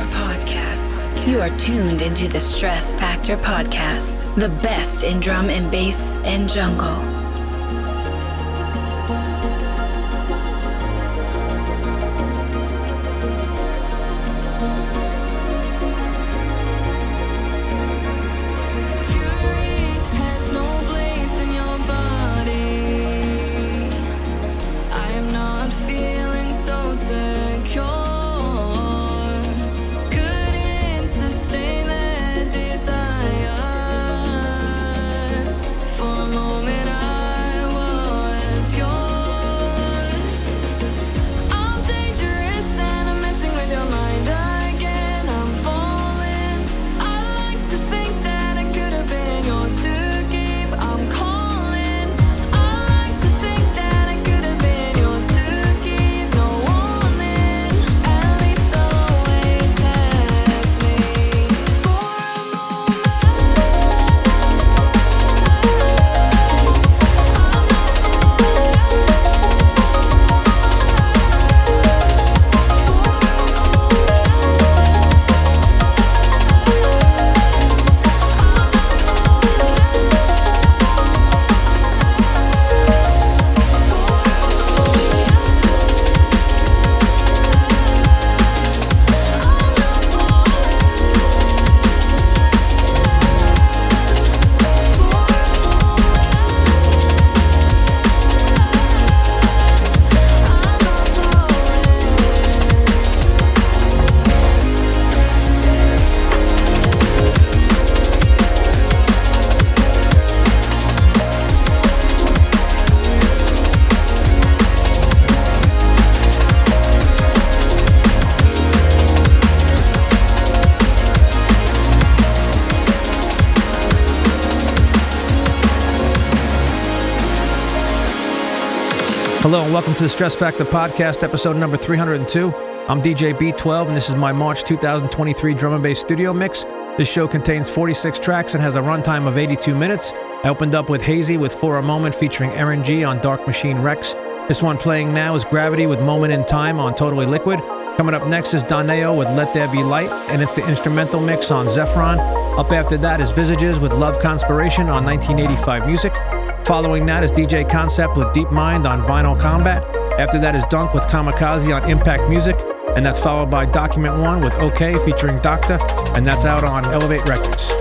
Factor Podcast. You are tuned into the Stress Factor Podcast, the best in drum and bass and jungle. Welcome to the Stress Factor Podcast, episode number 302. I'm DJ B12 and this is my March 2023 drum and bass studio mix. This show contains 46 tracks and has a runtime of 82 minutes. I opened up with Hazey with For a Moment featuring Erin G on Dark Machine Recs. This one playing now is Gravity with Moment in Time on Totally Liquid. Coming up next is Donae'O with Let There Be Light, and it's the instrumental mix on Zephron. Up after that is Visages with Love Conspiration on 1985 Music. Following that is DJ Koncept with Deep Mind on Vinyl Combat. After that is Dunk with Kamikaze on Impact Music. And that's followed by Document One with OK featuring Doctor. And that's out on Elevate Records.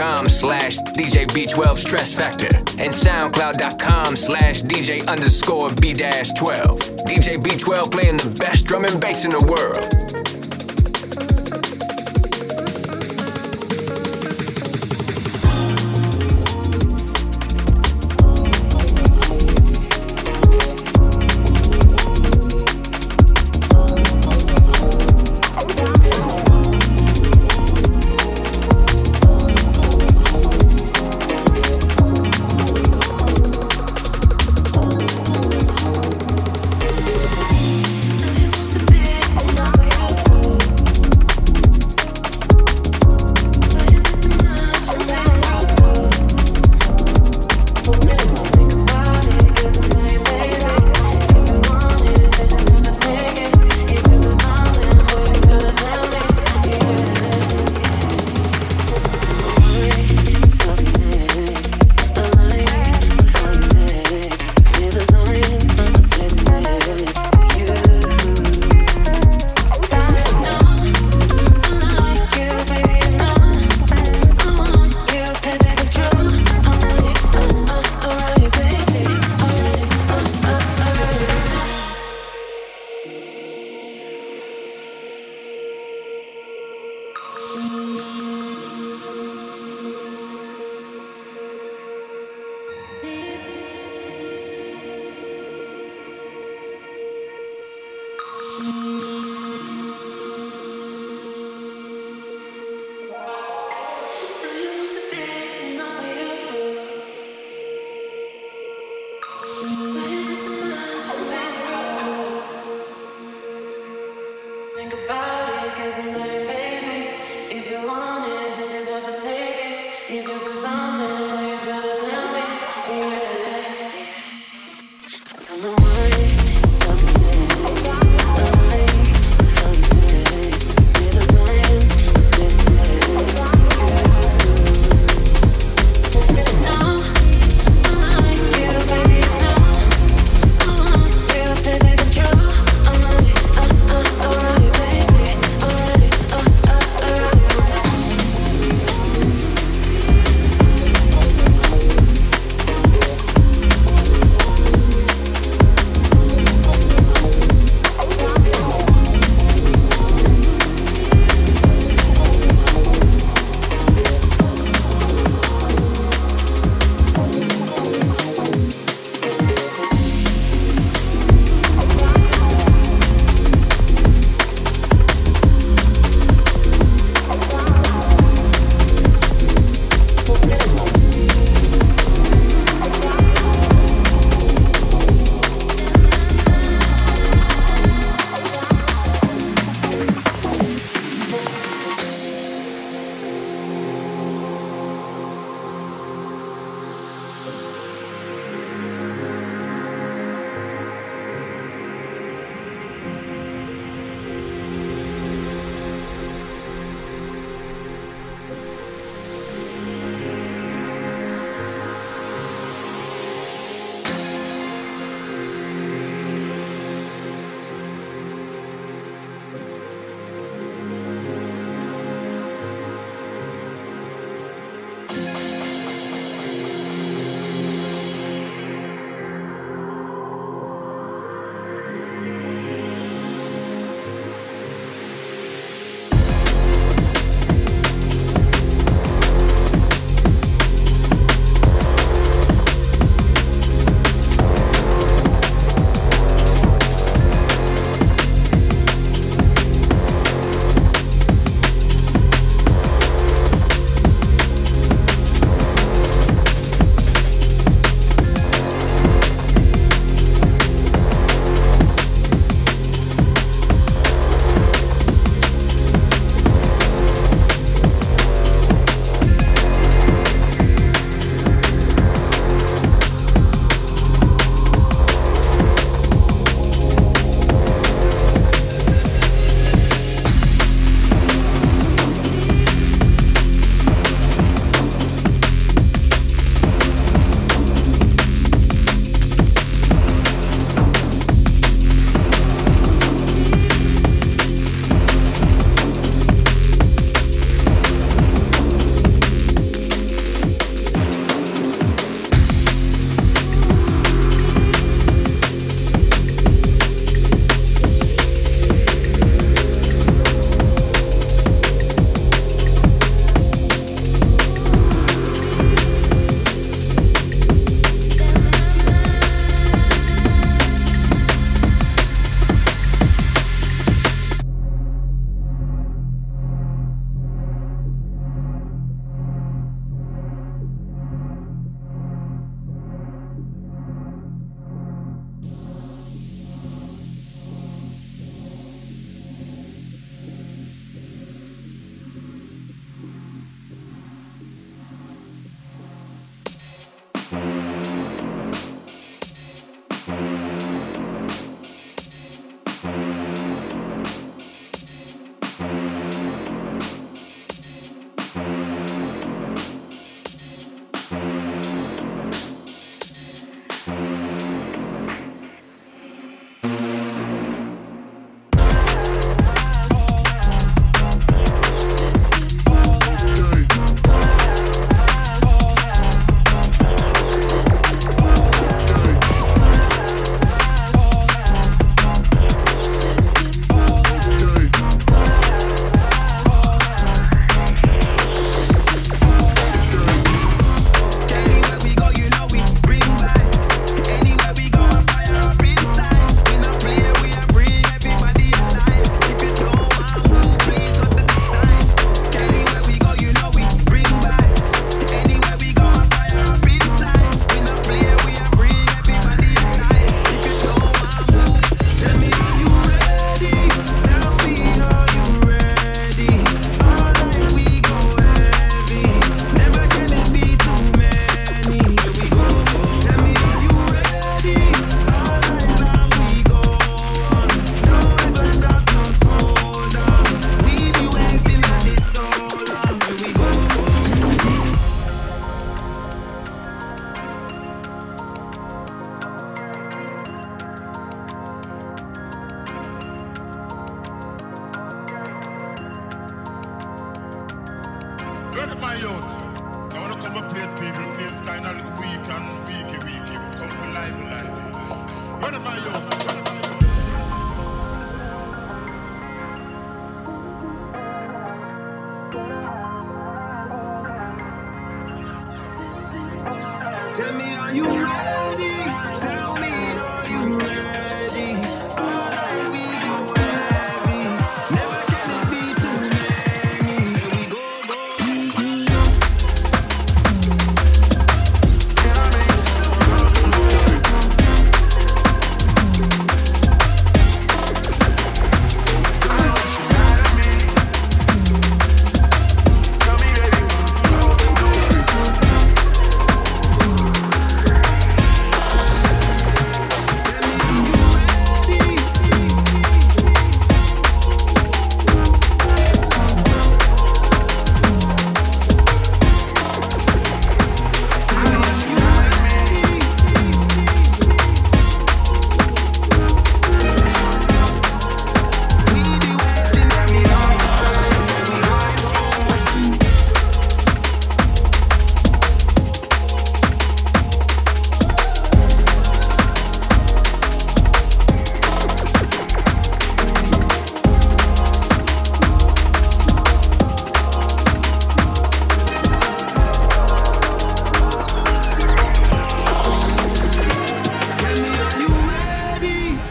facebook.com slash DJ B12 Stress Factor and soundcloud.com slash DJ underscore B dash 12. DJ B12 playing the best drum and bass in the world.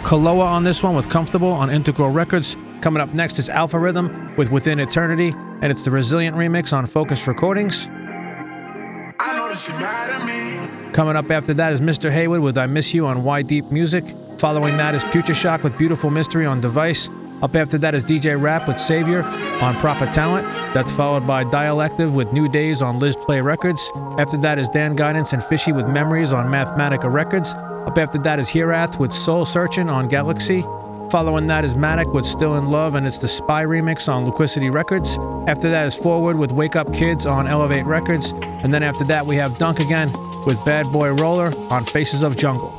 Kaloa on this one with Comfortable on Integral Records. Coming up next is Alpha Rhythm with Within Eternity, and it's the Resilient remix on Focus Recordings. Coming up after that is Mr. Haywood with I Miss You on Y Deep Music. Following that is Future Shock with Beautiful Mystery on Device. Up after that is DJ Rap with Savior on Proper Talent. That's followed by Dialective with New Days on Liz Play Records. After that is Dan Guidance and Fishy with Memories on Mathematica Records. Up after that is Hierath with Soul Searching on Galaxy. Following that is Matic with Still in Love and it's the Spy remix on Liquidity Records. After that is Forward with Wake Up Kids on Elevate Records. And then after that we have Dunk again with Bad Boy Roller on Faces of Jungle.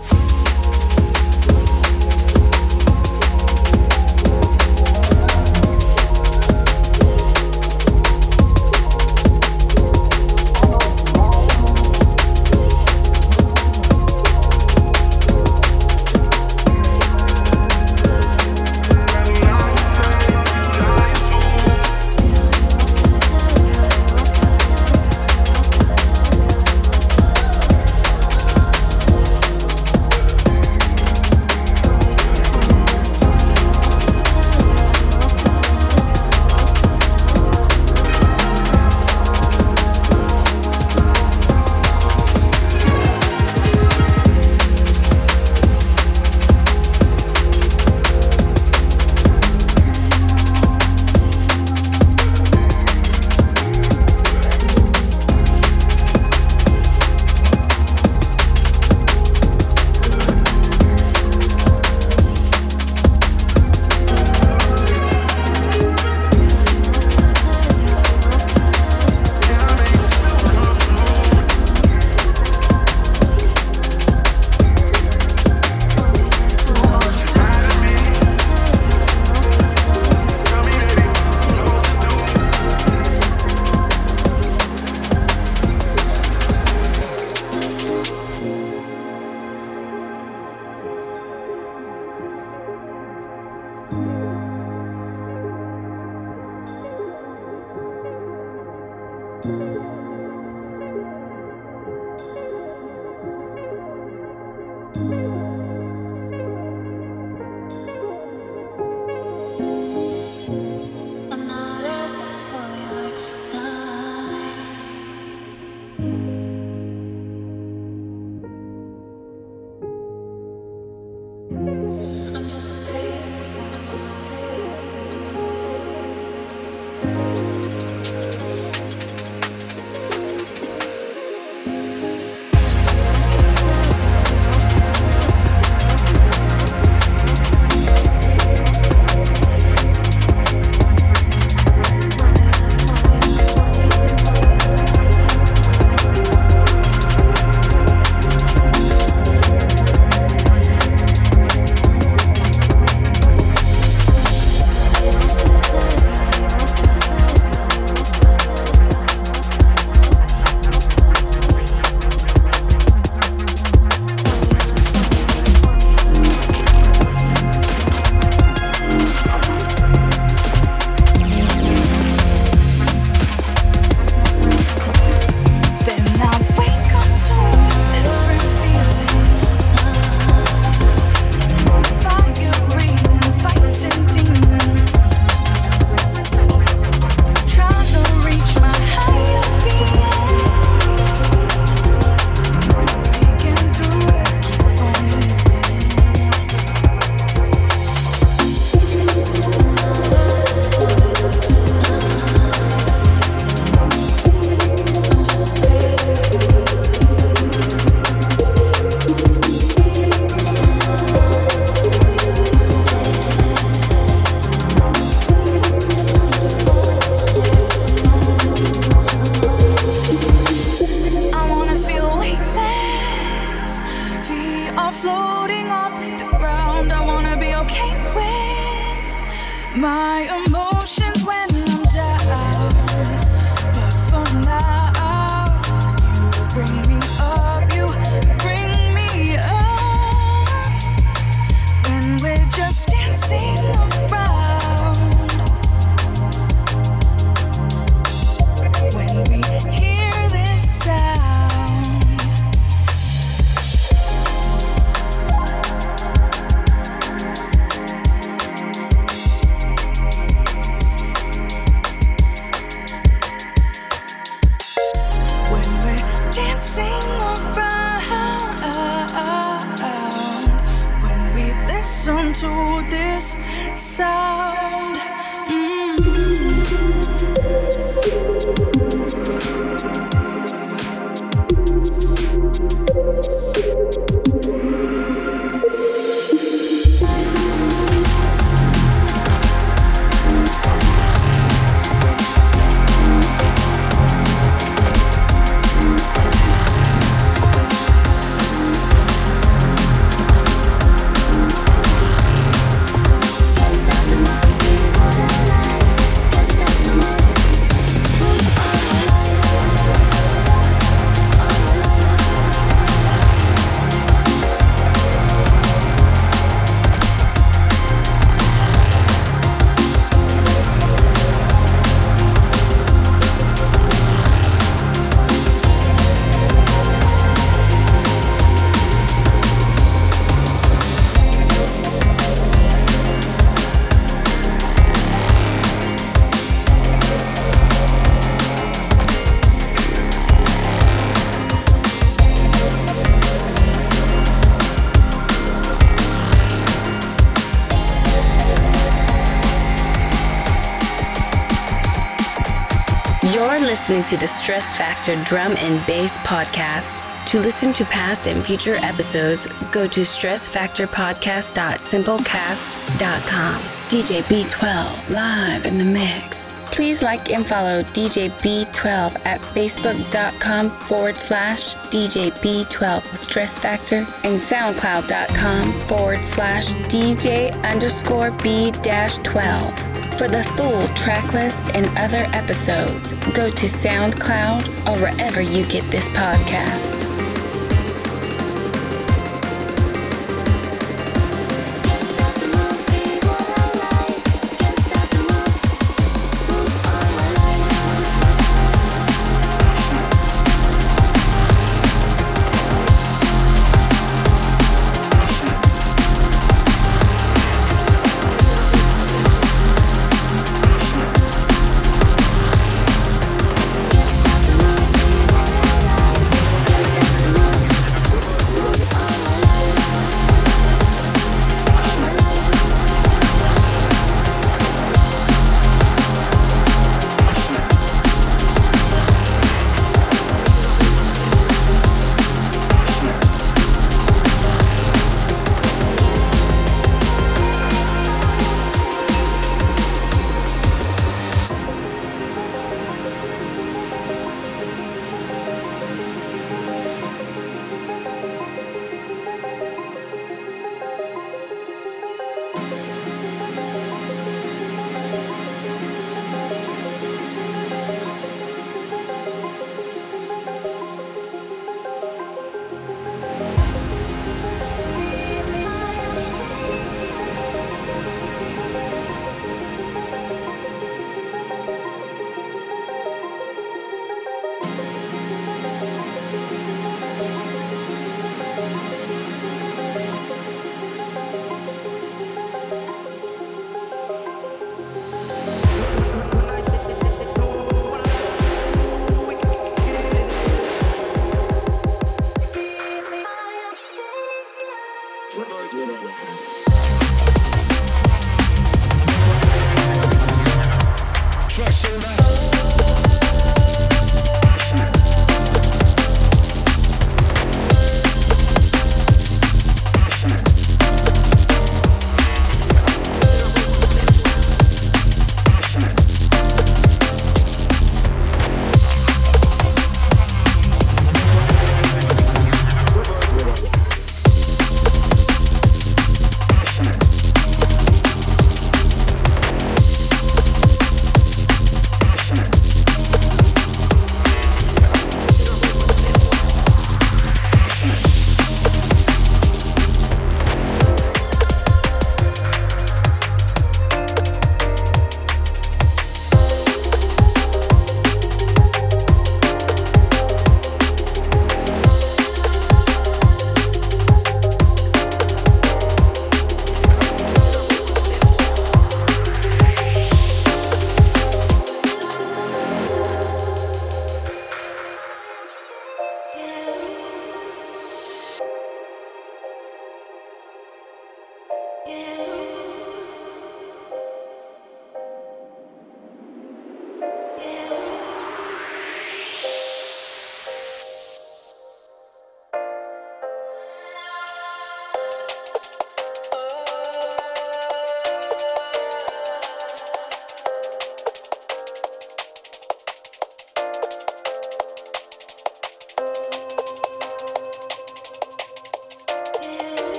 Listening to the Stress Factor Drum and Bass Podcast. To listen to past and future episodes, go to stressfactorpodcast.simplecast.com. DJ B12 live in the mix. Please like and follow DJ B12 at facebook.com forward slash DJ B12 Stress Factor and soundcloud.com forward slash DJ underscore B dash 12. For the full track list and other episodes, go to SoundCloud or wherever you get this podcast.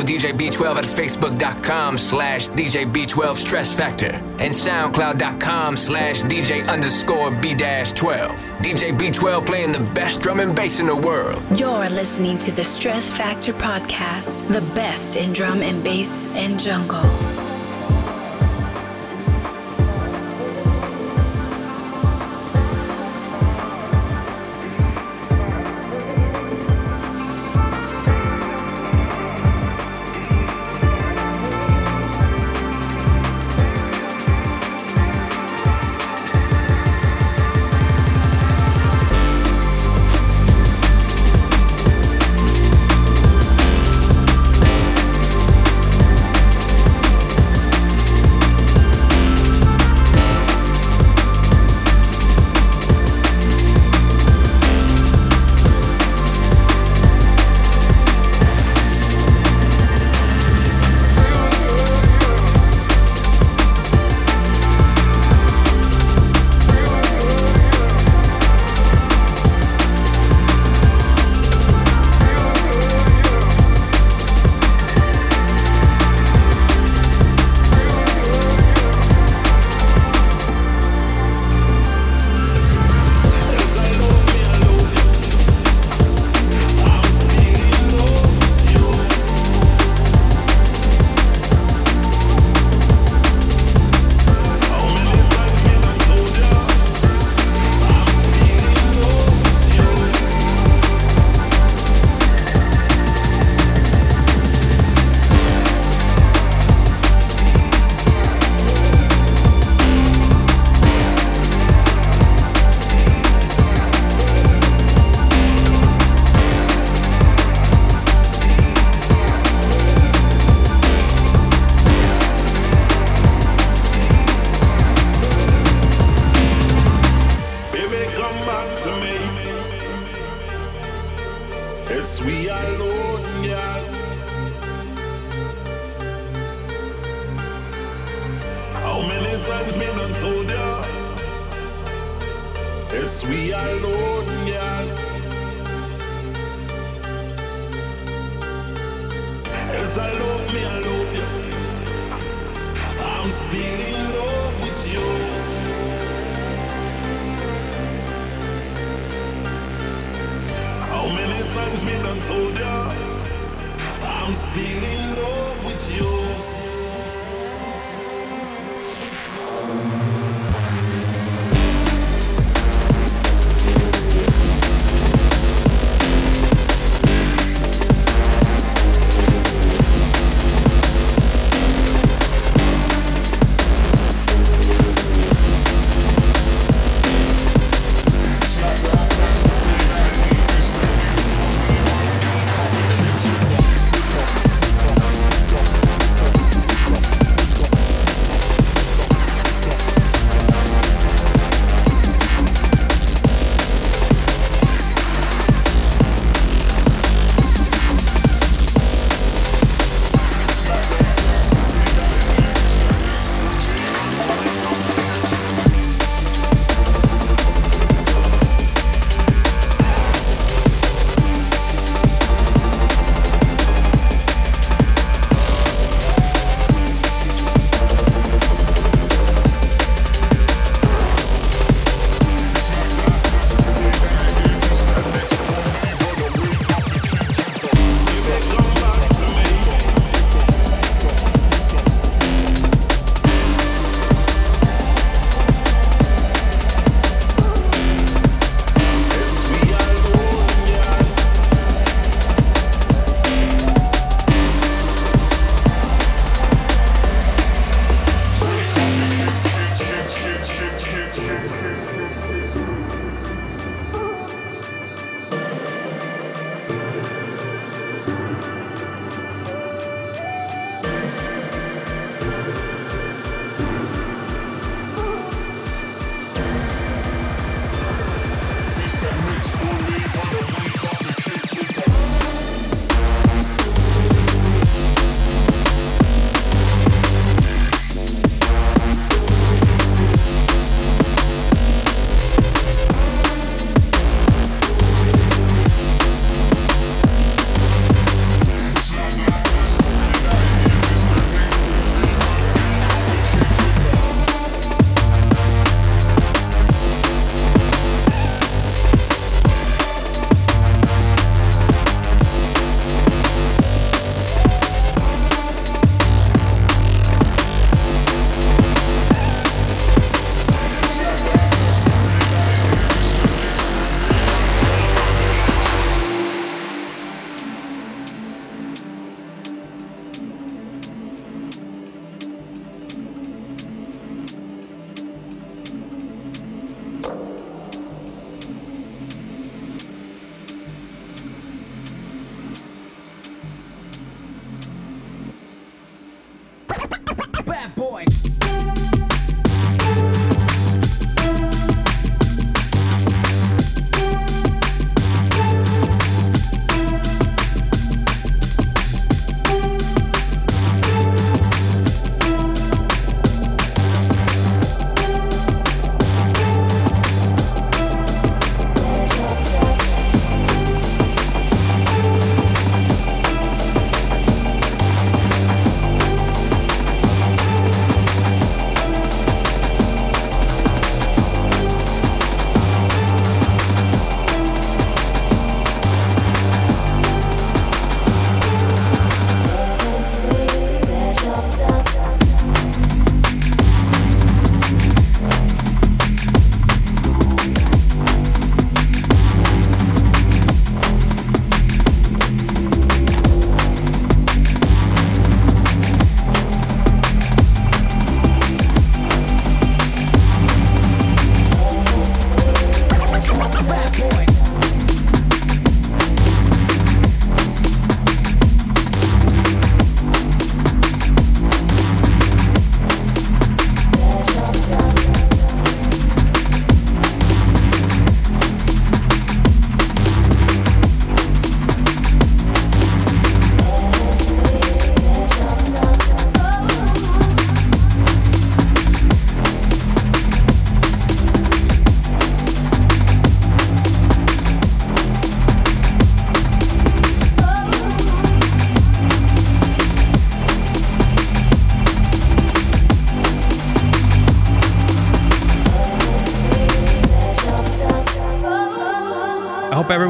Follow DJ B12 at facebook.com slash DJ B12 Stress Factor and soundcloud.com slash DJ underscore B 12. DJ B12 playing the best drum and bass in the world. You're listening to the Stress Factor podcast, the best in drum and bass and jungle.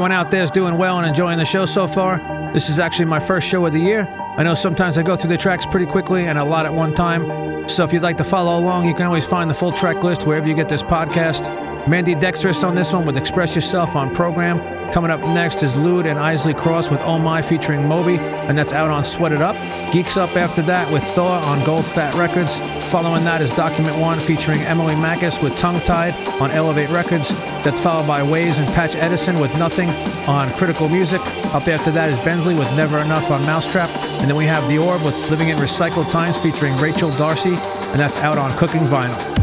Everyone out there is doing well and enjoying the show so far. This is actually my first show of the year. I know sometimes I go through the tracks pretty quickly and a lot at one time. So if you'd like to follow along, you can always find the full track list wherever you get this podcast. Mandidextrous on this one with Express Yourself on program. Coming up next is Lude and Isley Cross with Oh My featuring Moby, and that's out on Sweat It Up. Geeks Up after that with Thor on Gold Fat Records. Following that is Document One featuring Emily Makis with Tongue Tied on Elevate Records. That's followed by Ways and Patch Edison with Nothing on Critical Music. Up after that is Bensley with Never Enough on Mousetrap. And then we have The Orb with Living in Recycled Times featuring Rachel Darcy, and that's out on Cooking Vinyl.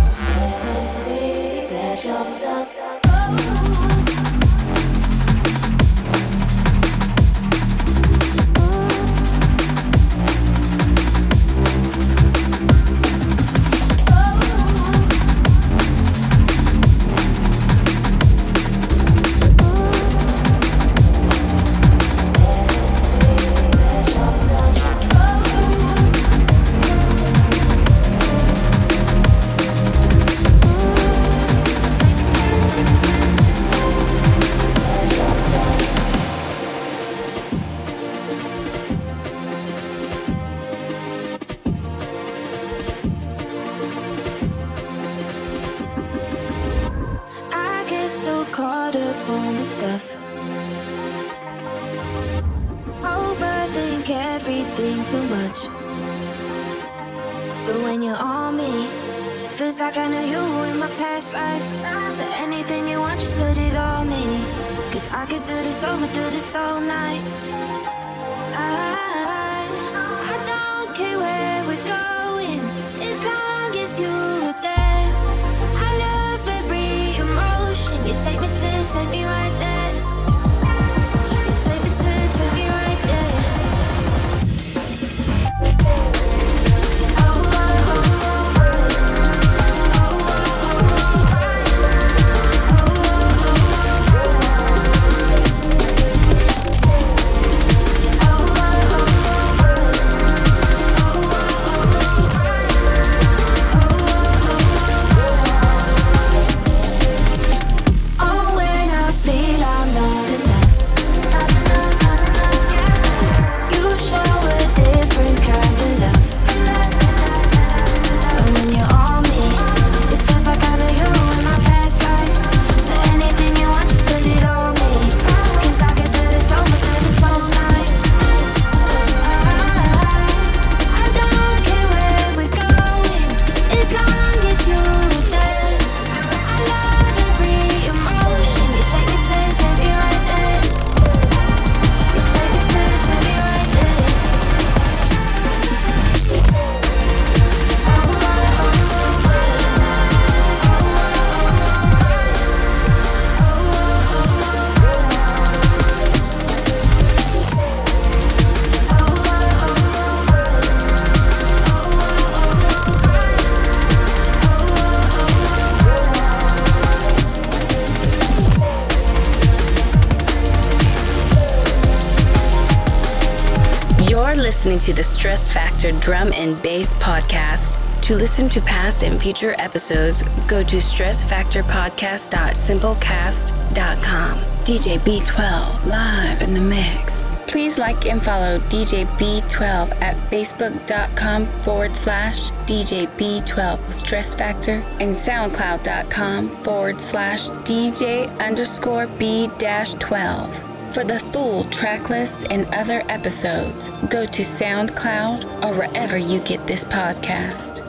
Stress Factor Drum and Bass Podcast. To listen to past and future episodes, go to stressfactorpodcast.simplecast.com. DJ B12 live in the mix. Please like and follow DJ B12 at facebook.com forward slash DJ B12 Stress Factor and soundcloud.com forward slash DJ underscore B dash 12. For the full track list and other episodes, go to SoundCloud or wherever you get this podcast.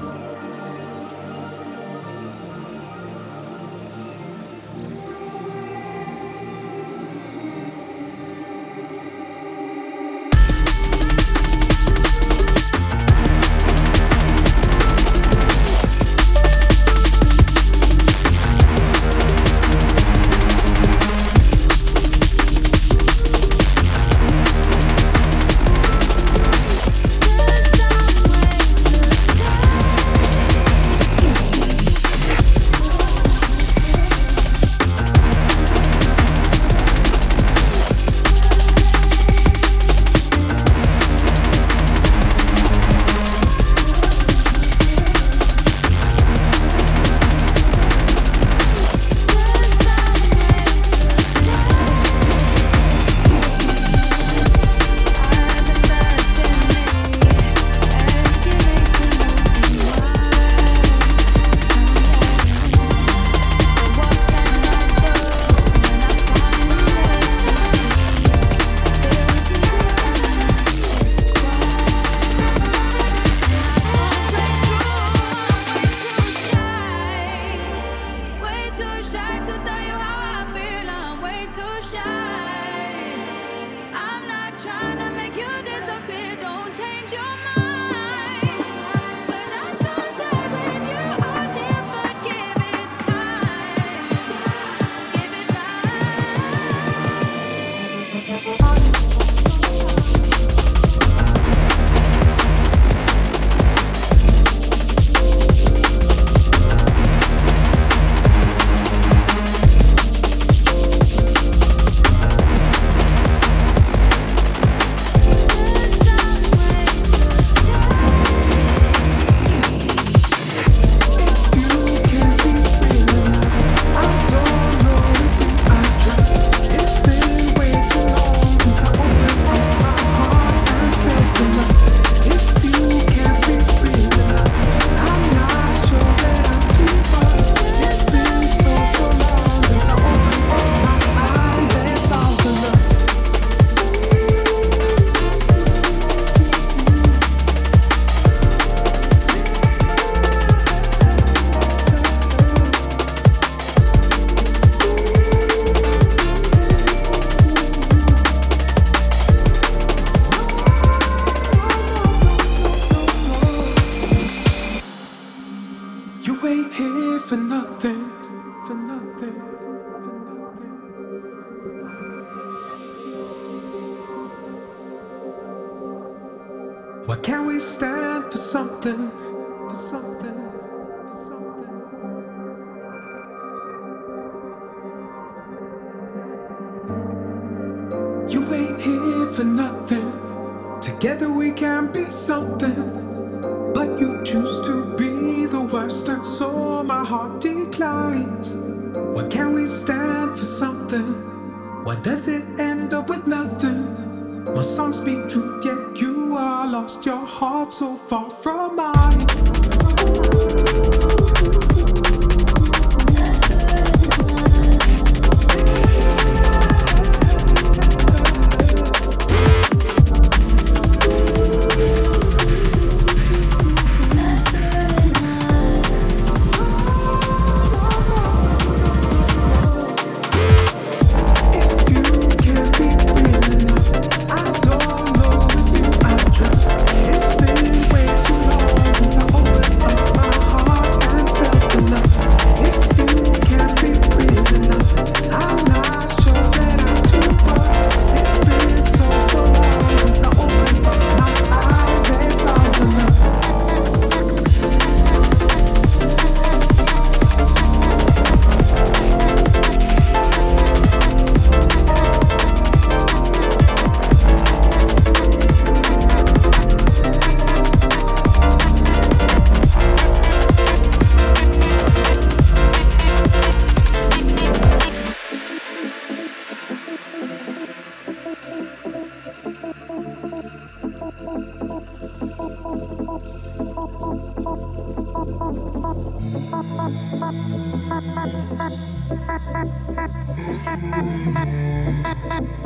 Ha you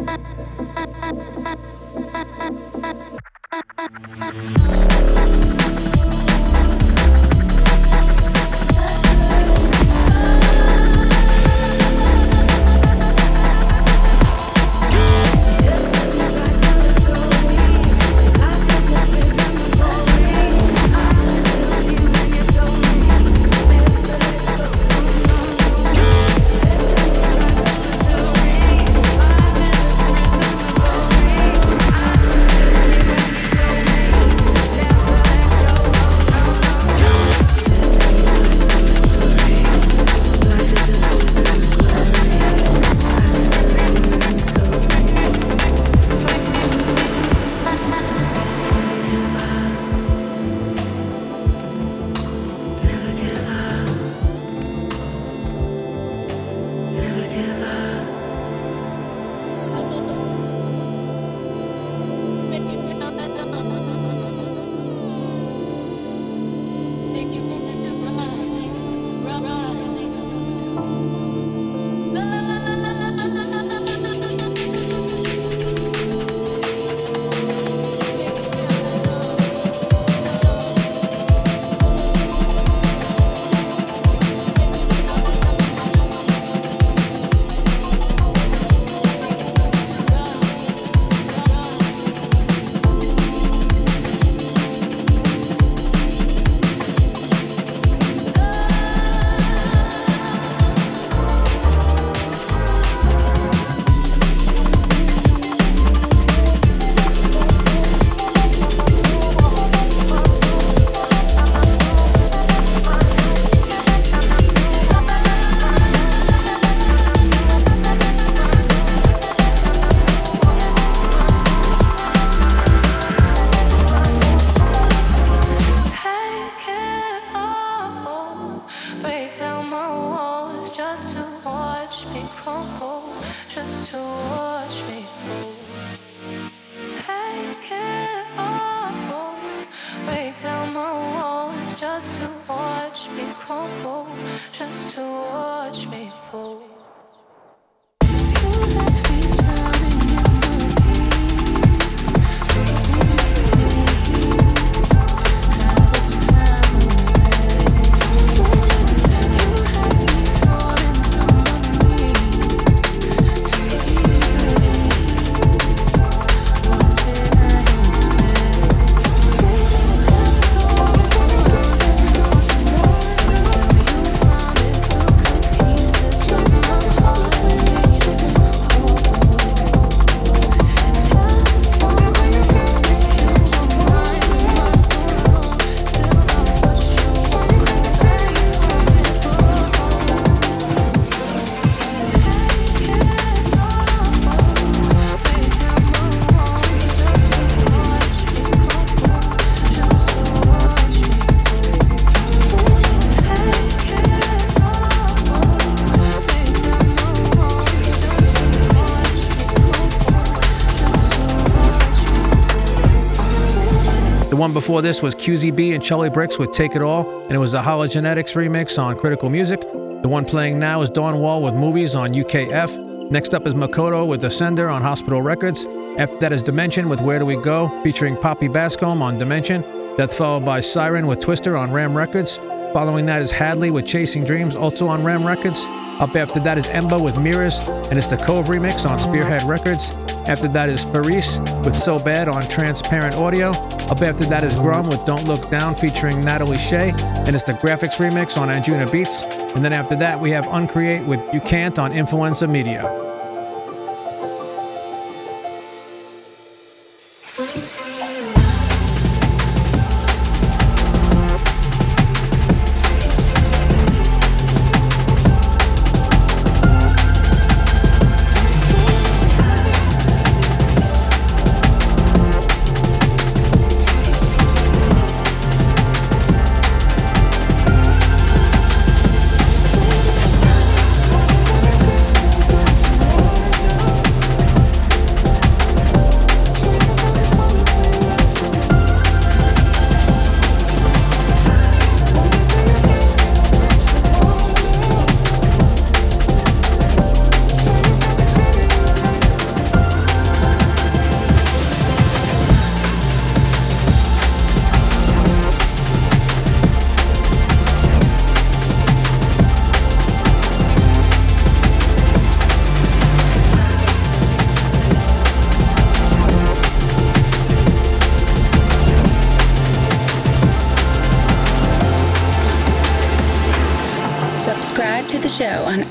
ha ha one before this was QZB and Charlie Bricks with Take It All, and it was the Hologenetics remix on Critical Music. The one playing now is Dawn Wall with Movies on UKF. Next up is Makoto with Ascender on Hospital Records. After that is Dimension with Where Do We Go, featuring Poppy Baskcomb on Dimension. That's followed by Siren with Twister on Ram Records. Following that is Hadley with Chasing Dreams, also on Ram Records. Up after that is Emba with Mirrors, and it's the Cove remix on Spearhead Records. After that is Faris with So Bad on Transparent Audio. Up after that is Grum with Don't Look Down featuring Natalie Shea, and it's the Grafix remix on Anjuna Beats. And then after that, we have Uncreate with You Can't on Influenza Media.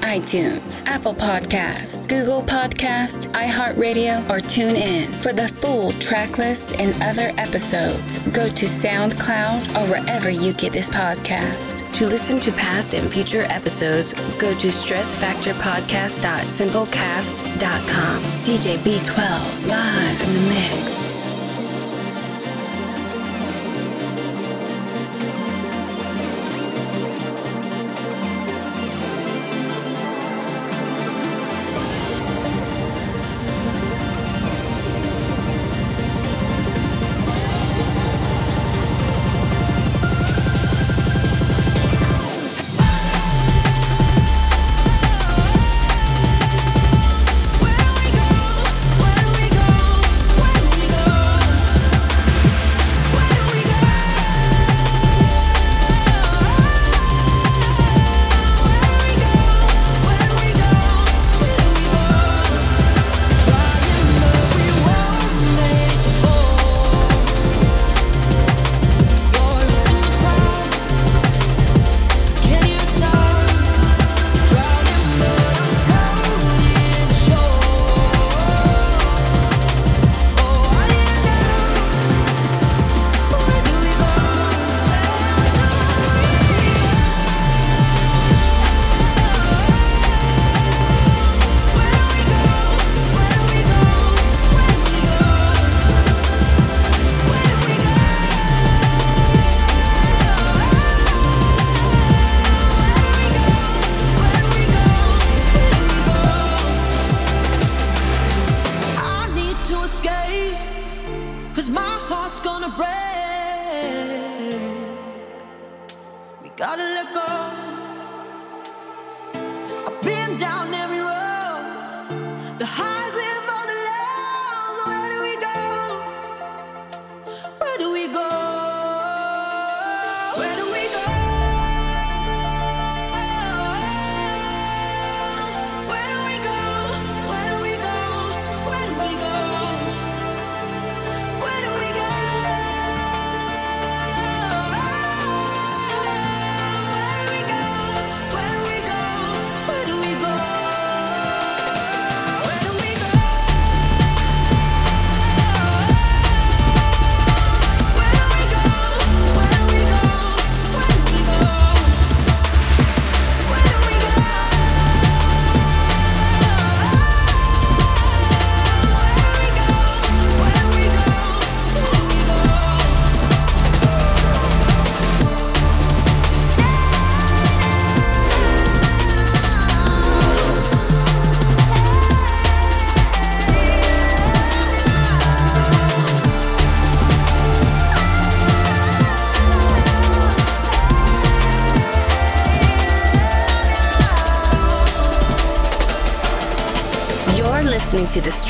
iTunes, Apple Podcast, Google Podcast, iHeartRadio, or TuneIn. For the full track list and other episodes, go to SoundCloud or wherever you get this podcast. To listen to past and future episodes, go to StressFactorPodcast.simplecast.com. DJ B12 live in the mix.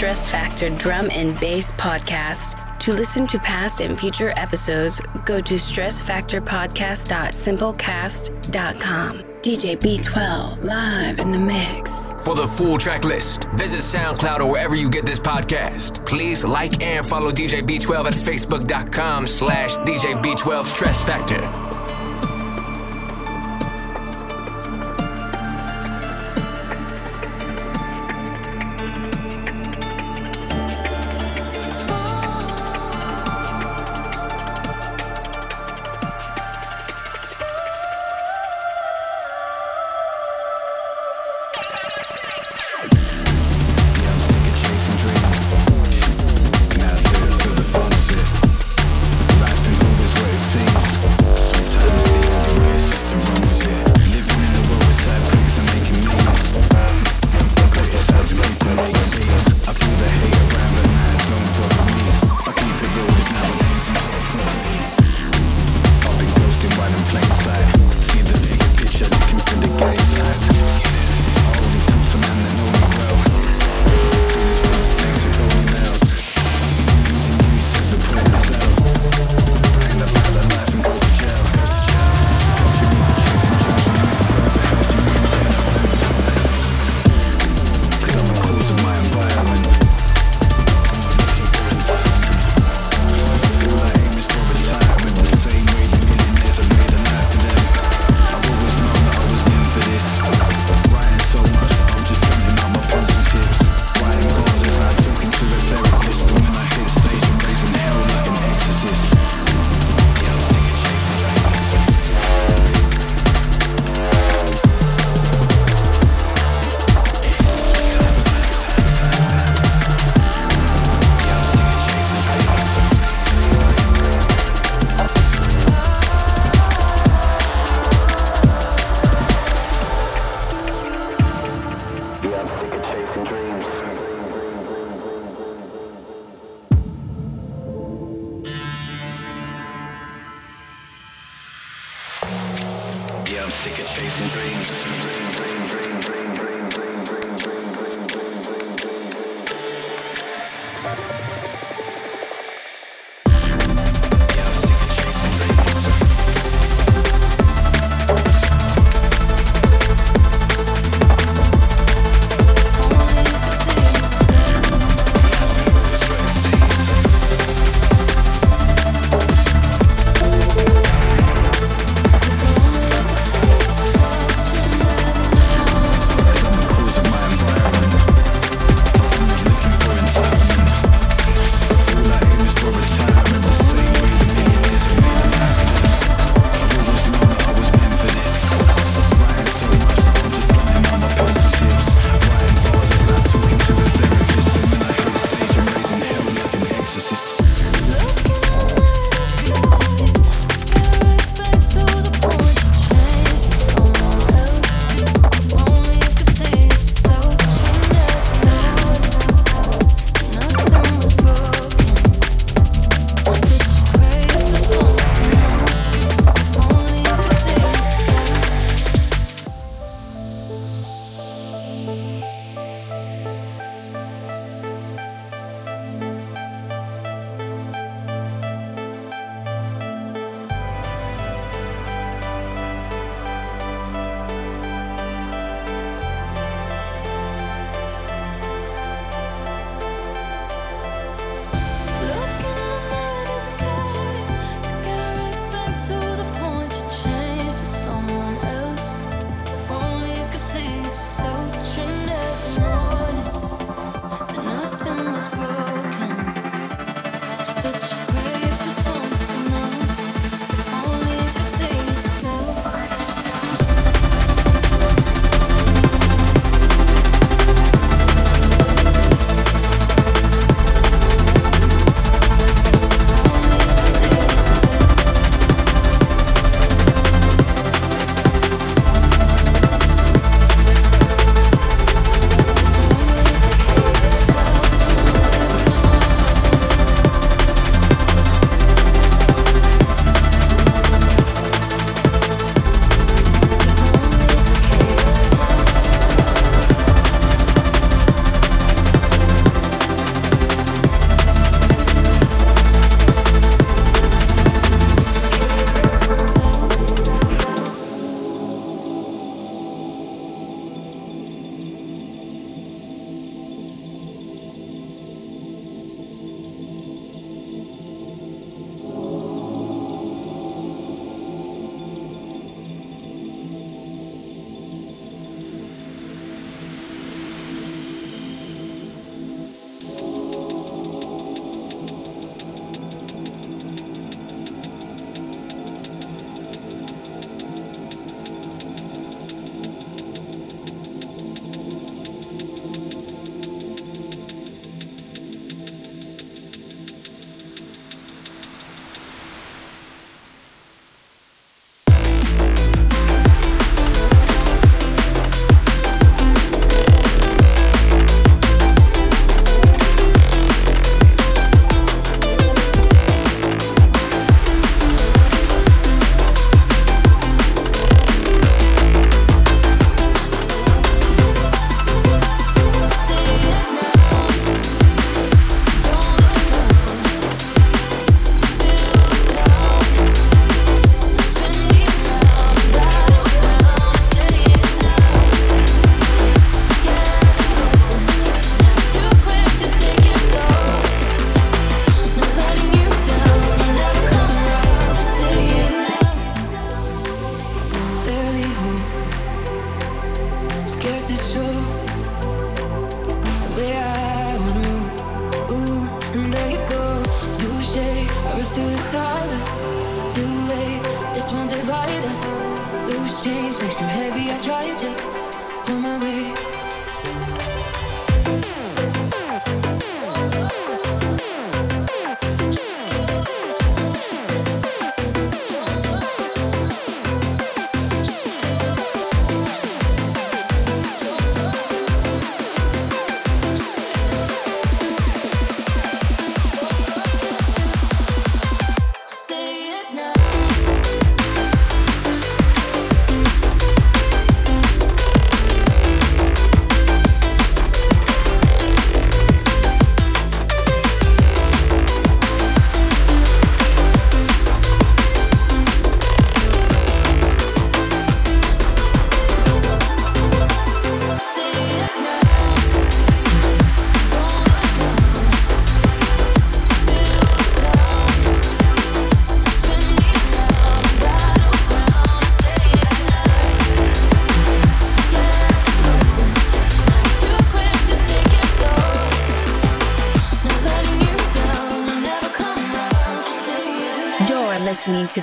Stress Factor Drum and Bass Podcast. To listen to past and future episodes, go to stressfactorpodcast.simplecast.com. DJ B12 live in the mix. For the full track list, visit SoundCloud or wherever you get this podcast. Please like and follow DJ B12 at facebook.com slash DJ B12 Stress Factor.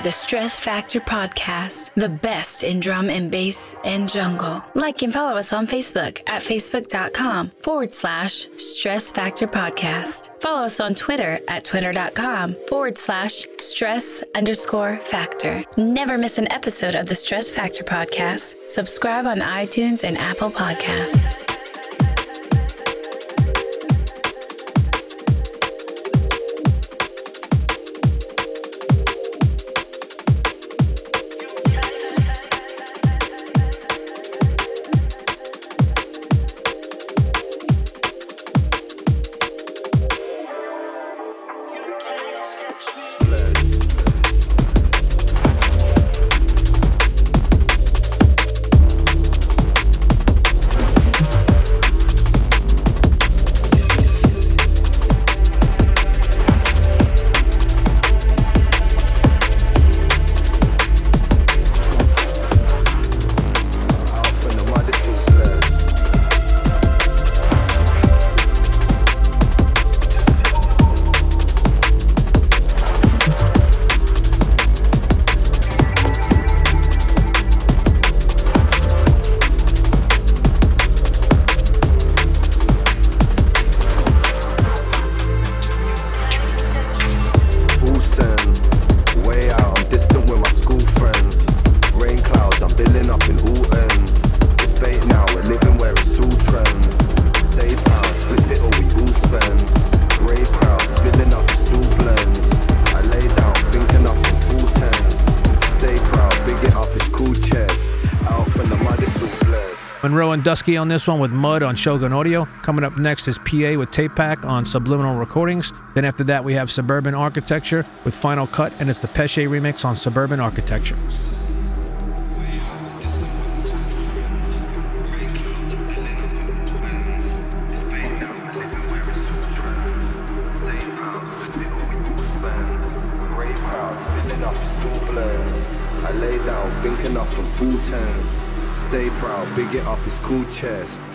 The Stress Factor Podcast, the best in drum and bass and jungle. Like and follow us on Facebook at facebook.com forward slash Stress Factor Podcast. Follow us on Twitter at twitter.com forward slash stress underscore factor. Never miss an episode of the Stress Factor Podcast. Subscribe on iTunes and Apple Podcasts. Dusky on this one with Mud on Shogun Audio. Coming up next is PA with Tape Pack on Subliminal Recordings. Then after that, we have Suburban Architecture with Final Cut, and it's the Pesce remix on Suburban Architecture. Chest.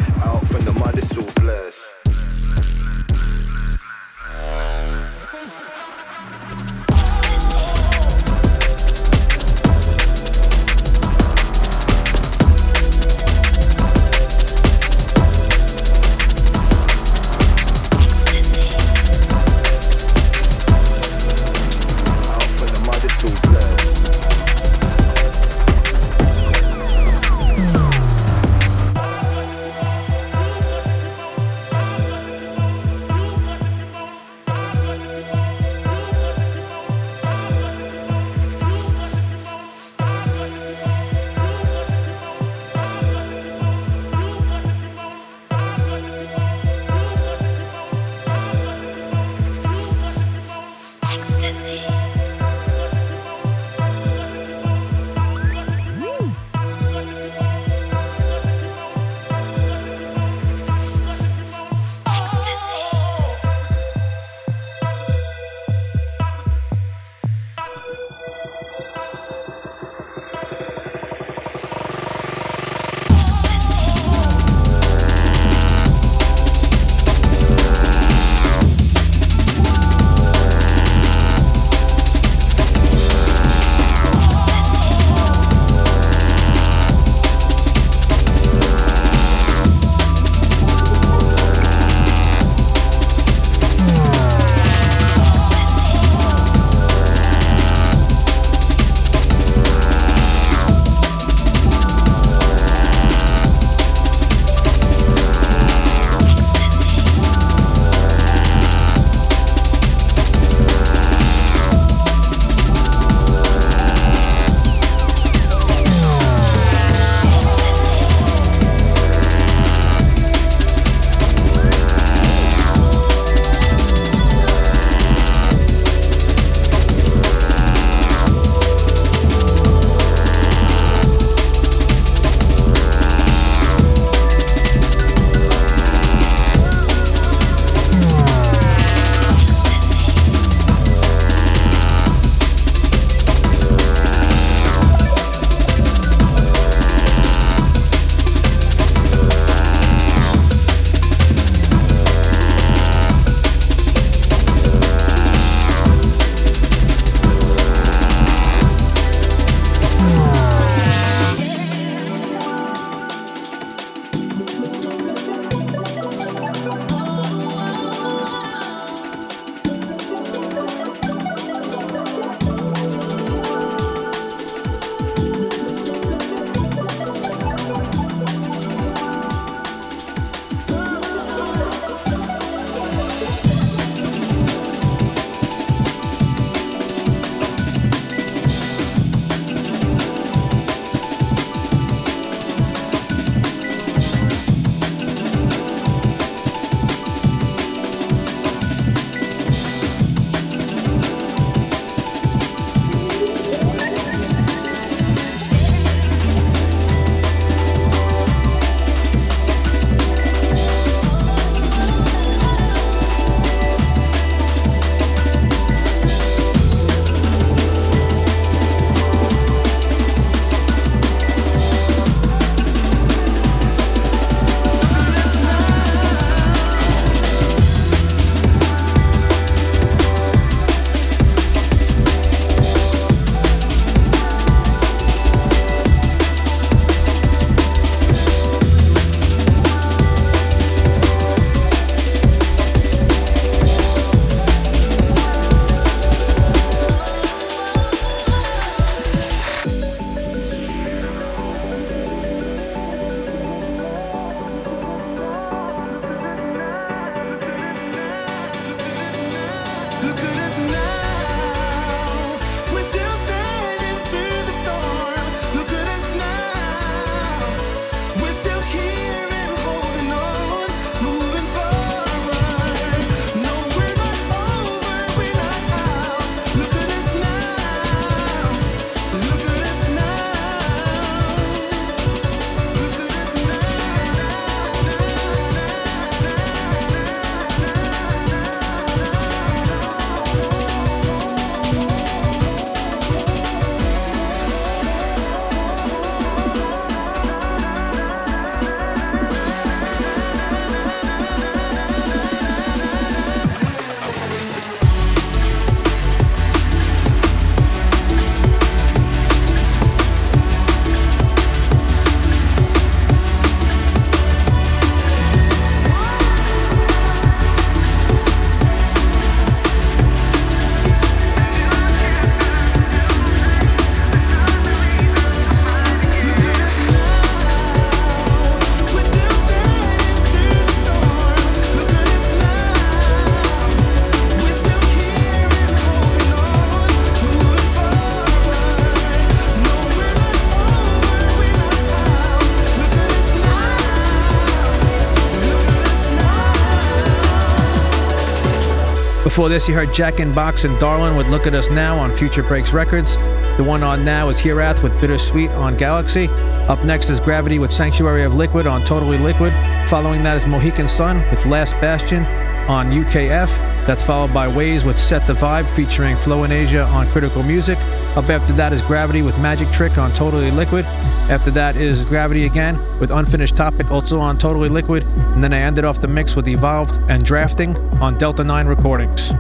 Before this, you heard Jack in Box and Darlin with Look at Us Now on Future Breaks Records. The one on now is Hereath with Bittersweet on Galaxy. Up next is Gravity with Sanctuary of Liquid on Totally Liquid. Following that is Mohican Sun with Last Bastion on UKF. That's followed by Ways with Set the Vibe featuring Flow in Asia on Critical Music. Up after that is Gravity with Magic Trick on Totally Liquid. After that is Gravity again with Unfinished Topic also on Totally Liquid. And then I ended off the mix with Evolved and Drafting on Delta 9 Recordings.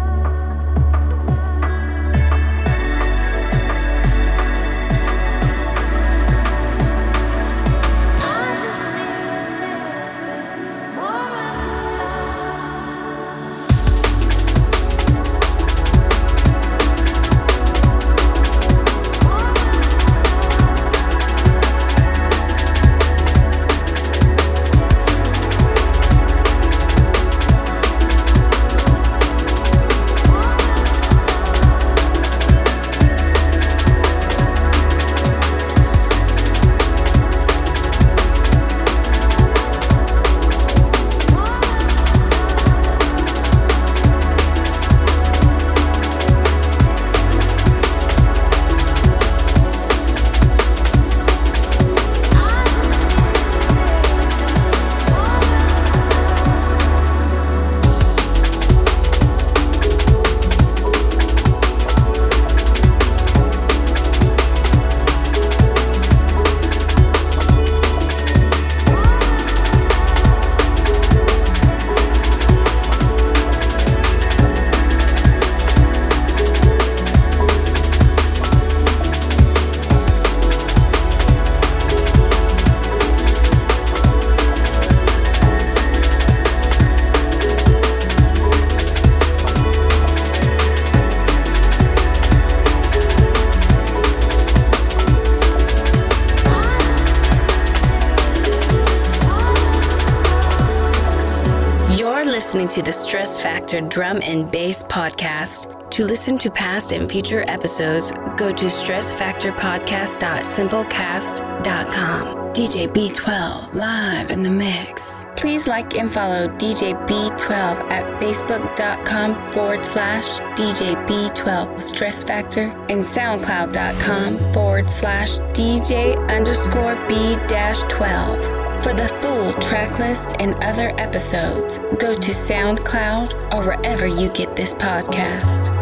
Stress Factor Drum and Bass Podcast. To listen to past and future episodes, go to stressfactorpodcast.simplecast.com. DJ B12 live in the mix. Please like and follow DJ B12 at facebook.com forward slash DJ B12 Stress Factor and soundcloud.com forward slash DJ underscore B dash 12. For the full track list and other episodes, go to SoundCloud or wherever you get this podcast.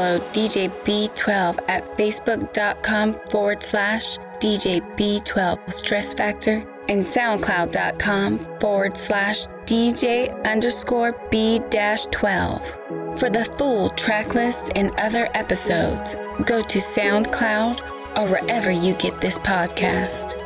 Follow DJ B12 at facebook.com forward slash DJ B12 Stress Factor and soundcloud.com forward slash DJ underscore B 12. For the full track list and other episodes, go to SoundCloud or wherever you get this podcast.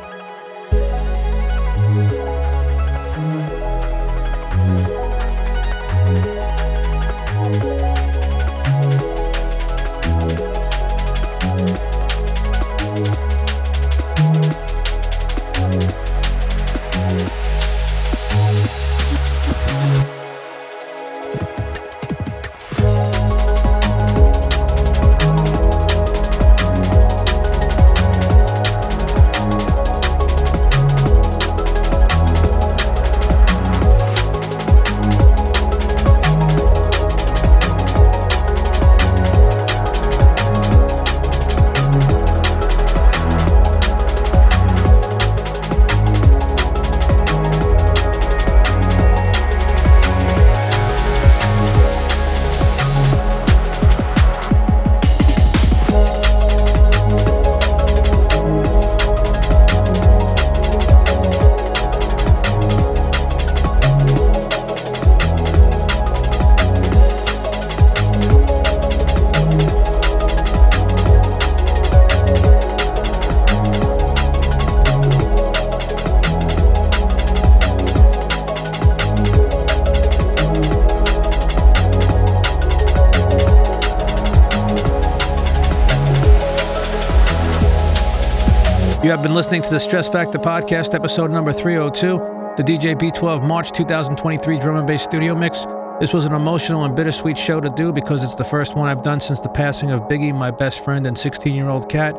Listening to the Stress Factor Podcast, episode number 302, the DJ B12 March 2023 drum and bass studio mix. This was an emotional and bittersweet show to do because it's the first one I've done since the passing of Biggie, my best friend and 16 year old cat.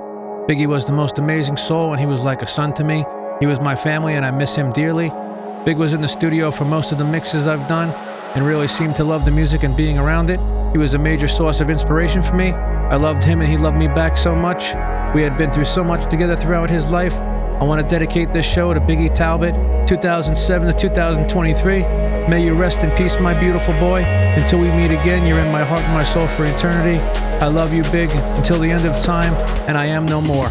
Biggie was the most amazing soul and he was like a son to me. He was my family and I miss him dearly. Big was in the studio for most of the mixes I've done and really seemed to love the music and being around it. He was a major source of inspiration for me. I loved him and he loved me back so much. We had been through so much together throughout his life. I want to dedicate this show to Biggie Talbot, 2007 to 2023. May you rest in peace, my beautiful boy. Until we meet again, you're in my heart and my soul for eternity. I love you, Big, until the end of time, and I am no more.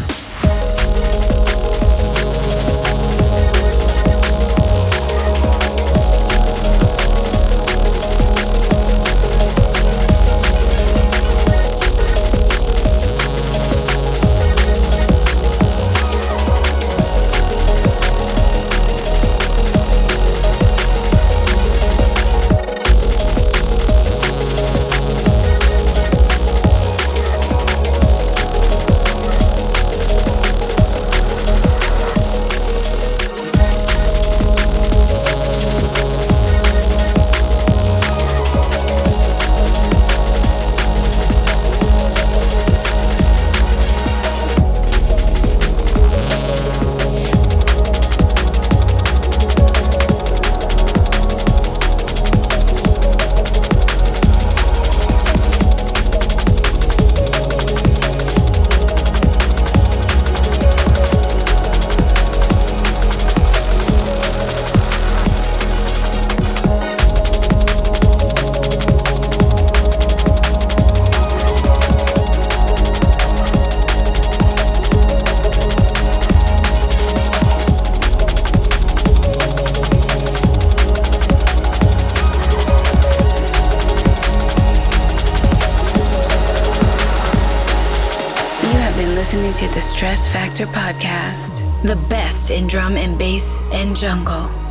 Factor podcast, the best in drum and bass and jungle.